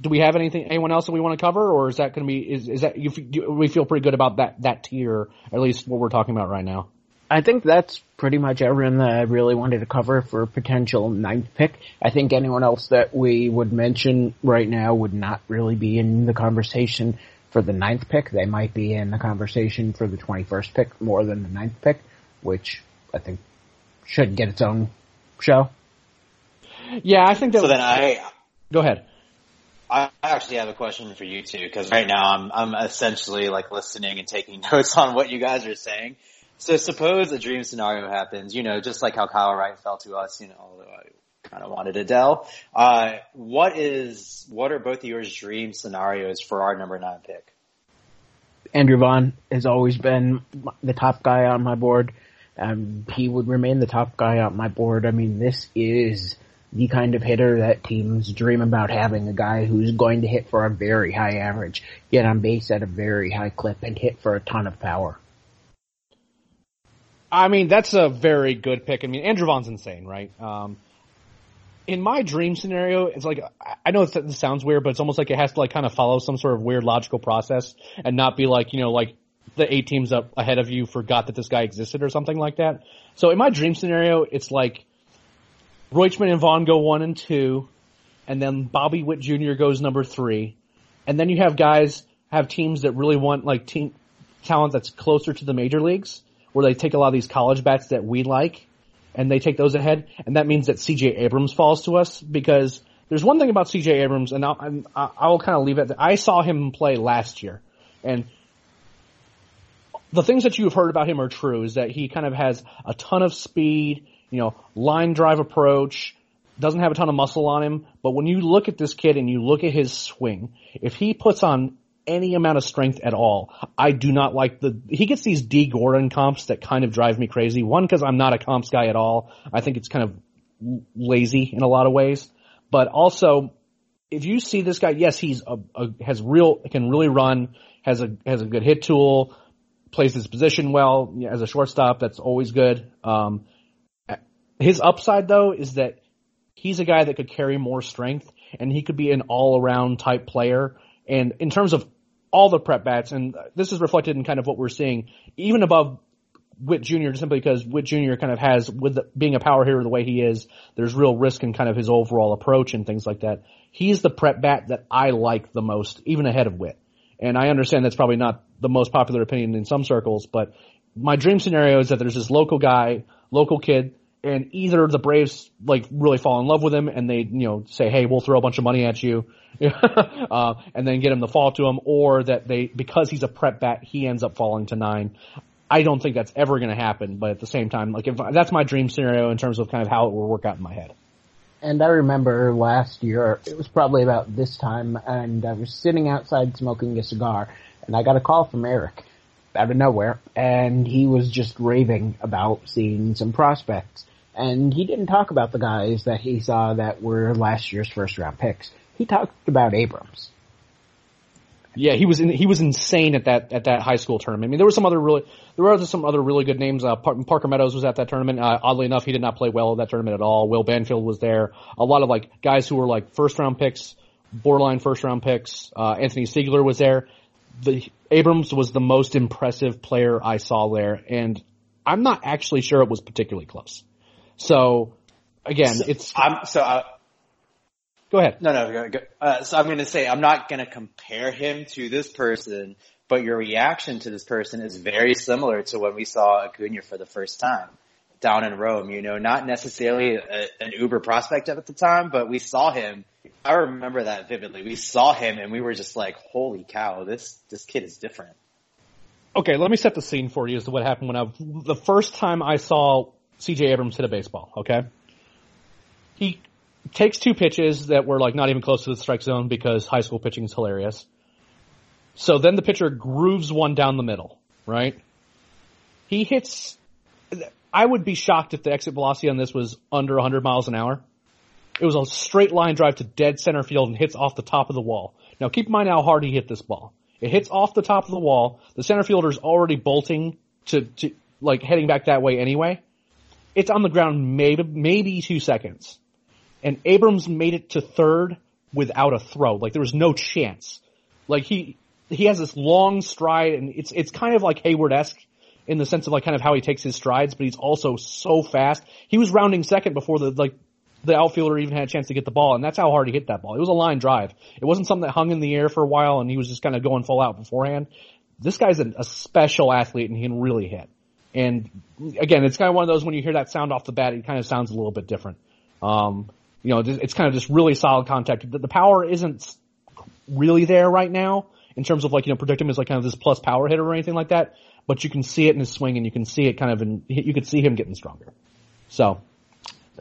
do we have anything, anyone else that we want to cover, or is that going to be is is that you do we feel pretty good about that that tier, at least what we're talking about right now? I think that's pretty much everyone that I really wanted to cover for potential ninth pick. I think anyone else that we would mention right now would not really be in the conversation for the ninth pick. They might be in the conversation for the 21st pick more than the ninth pick, which I think should get its own show. Yeah, I think that. So then I. Go ahead. I actually have a question for you too, because right now I'm I'm essentially like listening and taking notes on what you guys are saying. So suppose a dream scenario happens, you know, just like how Kyle Wright fell to us, you know, although I kind of wanted Adell. Uh, what is, what are both of yours dream scenarios for our number nine pick? Andrew Vaughn has always been the top guy on my board. Um, he would remain the top guy on my board. I mean, this is the kind of hitter that teams dream about having a guy who's going to hit for a very high average, get on base at a very high clip, and hit for a ton of power. I mean, that's a very good pick. I mean, Andrew Vaughn's insane, right? Um, in my dream scenario, it's like I know it sounds weird, but it's almost like it has to like kind of follow some sort of weird logical process and not be like you know like the eight teams up ahead of you forgot that this guy existed or something like that. So in my dream scenario, it's like Rutschman and Vaughn go one and two, and then Bobby Witt Jr. goes number three, and then you have guys have teams that really want like team talent that's closer to the major leagues, where they take a lot of these college bats that we like, and they take those ahead, and that means that C.J. Abrams falls to us because there's one thing about C.J. Abrams, and I'll, I'll kind of leave it. I saw him play last year, and the things that you've heard about him are true. Is that he kind of has a ton of speed you know, line drive approach, doesn't have a ton of muscle on him, but when you look at this kid and you look at his swing, if he puts on any amount of strength at all, I do not like the, he gets these Dee Gordon comps that kind of drive me crazy. One, cause I'm not a comps guy at all. I think it's kind of lazy in a lot of ways, but also, if you see this guy, yes, he's a, a has real, can really run, has a, has a good hit tool, plays his position well as a shortstop. That's always good. Um, his upside though is that he's a guy that could carry more strength and he could be an all around type player. And in terms of all the prep bats, and this is reflected in kind of what we're seeing, even above Witt Jr. Just simply because Witt Jr. kind of has, with the, being a power hitter the way he is, there's real risk in kind of his overall approach and things like that. He's the prep bat that I like the most, even ahead of Witt. And I understand that's probably not the most popular opinion in some circles, but my dream scenario is that there's this local guy, local kid and either the Braves like really fall in love with him and they you know say hey we'll throw a bunch of money at you uh, and then get him to fall to him or that they because he's a prep bat he ends up falling to nine. I don't think that's ever going to happen, but at the same time, like if that's my dream scenario in terms of kind of how it will work out in my head. And I remember last year, it was probably about this time, and I was sitting outside smoking a cigar, and I got a call from Eric out of nowhere, and he was just raving about seeing some prospects. And he didn't talk about the guys that he saw that were last year's first round picks. He talked about Abrams. Yeah, he was in, he was insane at that at that high school tournament. I mean, there were some other really there were some other really good names. Uh, Parker Meadows was at that tournament. Uh, oddly enough, he did not play well at that tournament at all. Will Banfield was there. A lot of like guys who were like first round picks, borderline first round picks. Uh, Anthony Seigler was there. The Abrams was the most impressive player I saw there, and I'm not actually sure it was particularly close. So again, so, it's I'm so. I, go ahead. No, no. Go, go. Uh, so I'm going to say I'm not going to compare him to this person, but your reaction to this person is very similar to when we saw Acuna for the first time down in Rome. You know, not necessarily a, an Uber prospect at the time, but we saw him. I remember that vividly. We saw him and we were just like, "Holy cow! This this kid is different." Okay, let me set the scene for you as to what happened when I the first time I saw CJ Abrams hit a baseball, okay? He takes two pitches that were like not even close to the strike zone because high school pitching is hilarious. So then the pitcher grooves one down the middle, right? He hits, I would be shocked if the exit velocity on this was under 100 miles an hour. It was a straight line drive to dead center field and hits off the top of the wall. Now keep in mind how hard he hit this ball. It hits off the top of the wall. The center fielder's already bolting to, to like heading back that way anyway. It's on the ground maybe, maybe two seconds. And Abrams made it to third without a throw. Like there was no chance. Like he, he has this long stride and it's, it's kind of like Heyward-esque in the sense of like kind of how he takes his strides, but he's also so fast. He was rounding second before the, like, the outfielder even had a chance to get the ball, and that's how hard he hit that ball. It was a line drive. It wasn't something that hung in the air for a while and he was just kind of going full out beforehand. This guy's a, a special athlete and he can really hit. And again, it's kind of one of those when you hear that sound off the bat, it kind of sounds a little bit different. Um, you know, it's kind of just really solid contact. The, the power isn't really there right now. in terms of like you know project him as like kind of this plus power hitter or anything like that. But you can see it in his swing, and you can see it kind of in you can see him getting stronger. So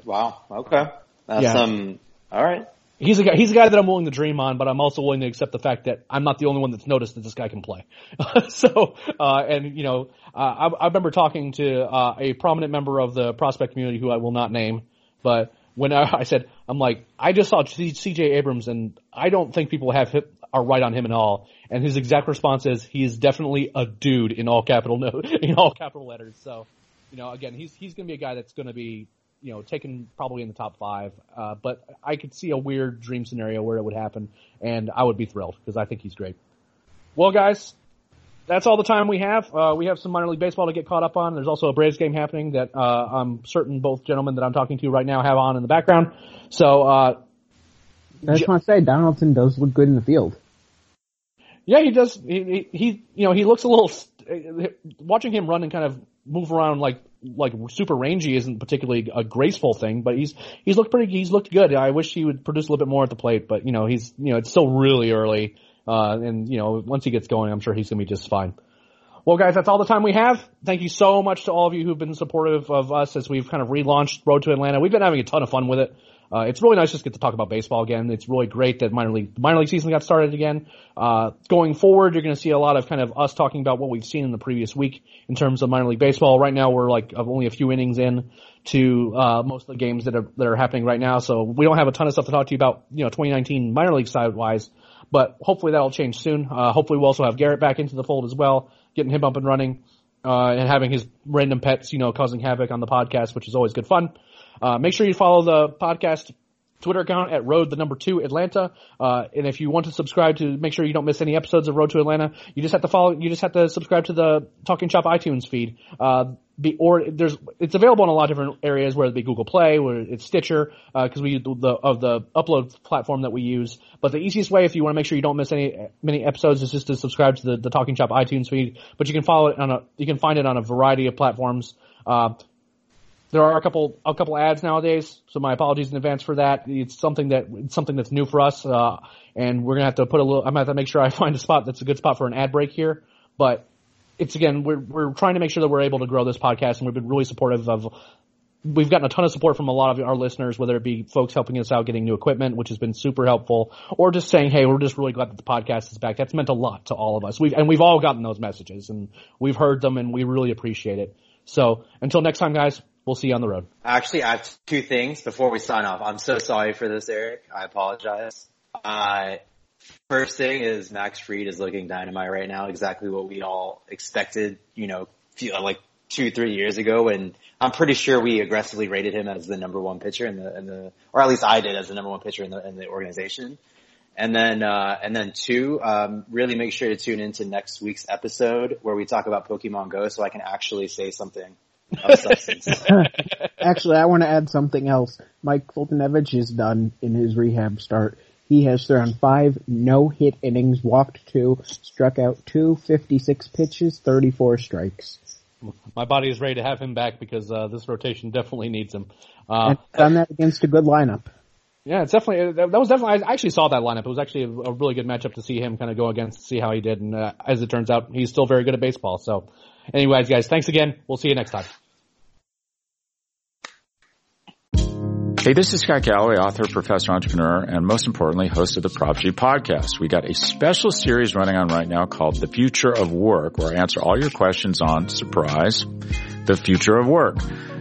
Wow. Okay. That's Yeah. um. All right. he's a guy. He's a guy that I'm willing to dream on, but I'm also willing to accept the fact that I'm not the only one that's noticed that this guy can play. so, uh, and you know, uh, I, I remember talking to uh, a prominent member of the prospect community who I will not name, but when I, I said, I'm like, I just saw C.J. Abrams, and I don't think people have hit, are right on him at all. And his exact response is, he is definitely a dude in all capital no, in all capital letters. So, you know, again, he's he's going to be a guy that's going to be you know, taken probably in the top five. Uh, but I could see a weird dream scenario where it would happen, and I would be thrilled because I think he's great. Well, guys, that's all the time we have. Uh, we have some minor league baseball to get caught up on. There's also a Braves game happening that uh, I'm certain both gentlemen that I'm talking to right now have on in the background. So, uh, I just want to say Donaldson does look good in the field. yeah, he does. He, he, he you know, he looks a little. Watching him run and kind of move around like like super rangy isn't particularly a graceful thing, but he's he's looked pretty. He's looked good. I wish he would produce a little bit more at the plate, but you know he's you know it's still really early, uh, and you know once he gets going, I'm sure he's gonna be just fine. Well, guys, that's all the time we have. Thank you so much to all of you who've been supportive of us as we've kind of relaunched Road to Atlanta. We've been having a ton of fun with it. Uh, it's really nice just to get to talk about baseball again. It's really great that minor league minor league season got started again. Uh, going forward, you're going to see a lot of kind of us talking about what we've seen in the previous week in terms of minor league baseball. Right now, we're like only a few innings in to uh, most of the games that are that are happening right now, so we don't have a ton of stuff to talk to you about. You know, 2019 minor league side wise, but hopefully that'll change soon. Uh, hopefully we'll also have Garrett back into the fold as well, getting him up and running. Uh, and having his random pets, you know, causing havoc on the podcast, which is always good fun. Uh, make sure you follow the podcast Twitter account at Road the number two Atlanta. Uh, and if you want to subscribe to make sure you don't miss any episodes of Road to Atlanta, you just have to follow. You just have to subscribe to the Talking Chop iTunes feed. Uh, be, or there's it's available in a lot of different areas, whether it be Google Play, where it's Stitcher, because we use the of the upload platform that we use. But the easiest way, if you want to make sure you don't miss any many episodes, is just to subscribe to the, the Talking Chop iTunes feed. But you can follow it on a you can find it on a variety of platforms. Uh, there are a couple a couple ads nowadays, so my apologies in advance for that. It's something that it's something that's new for us, uh, and we're gonna have to put a little. I'm gonna have to make sure I find a spot that's a good spot for an ad break here. But it's again, we're we're trying to make sure that we're able to grow this podcast, and we've been really supportive of. We've gotten a ton of support from a lot of our listeners, whether it be folks helping us out getting new equipment, which has been super helpful, or just saying, "Hey, we're just really glad that the podcast is back." That's meant a lot to all of us. We've and we've all gotten those messages, and we've heard them, and we really appreciate it. So until next time, guys, we'll see you on the road. Actually, I have two things before we sign off. I'm so sorry for this, Eric. I apologize. Uh, first thing is Max Fried is looking dynamite right now. Exactly what we all expected, you know, few, like two, three years ago. And I'm pretty sure we aggressively rated him as the number one pitcher in the, in the, or at least I did as the number one pitcher in the, in the organization. And then, uh, and then two, um, really make sure to tune into next week's episode where we talk about Pokemon Go so I can actually say something of substance. Actually, I want to add something else. Mike Foltynewicz is done in his rehab start. He has thrown five no-hit innings, walked two, struck out two, 56 pitches, 34 strikes. My body is ready to have him back because uh, this rotation definitely needs him. Uh, done that against a good lineup. yeah, it's definitely that that was definitely. I actually saw that lineup. It was actually a, a really good matchup to see him kind of go against, see how he did. And uh, as it turns out, he's still very good at baseball. So, anyways, guys, thanks again. We'll see you next time. Hey, this is Scott Galloway, author, professor, entrepreneur, and most importantly, host of the Prop G podcast. We got a special series running on right now called The Future of Work, where I answer all your questions on, surprise, the future of work.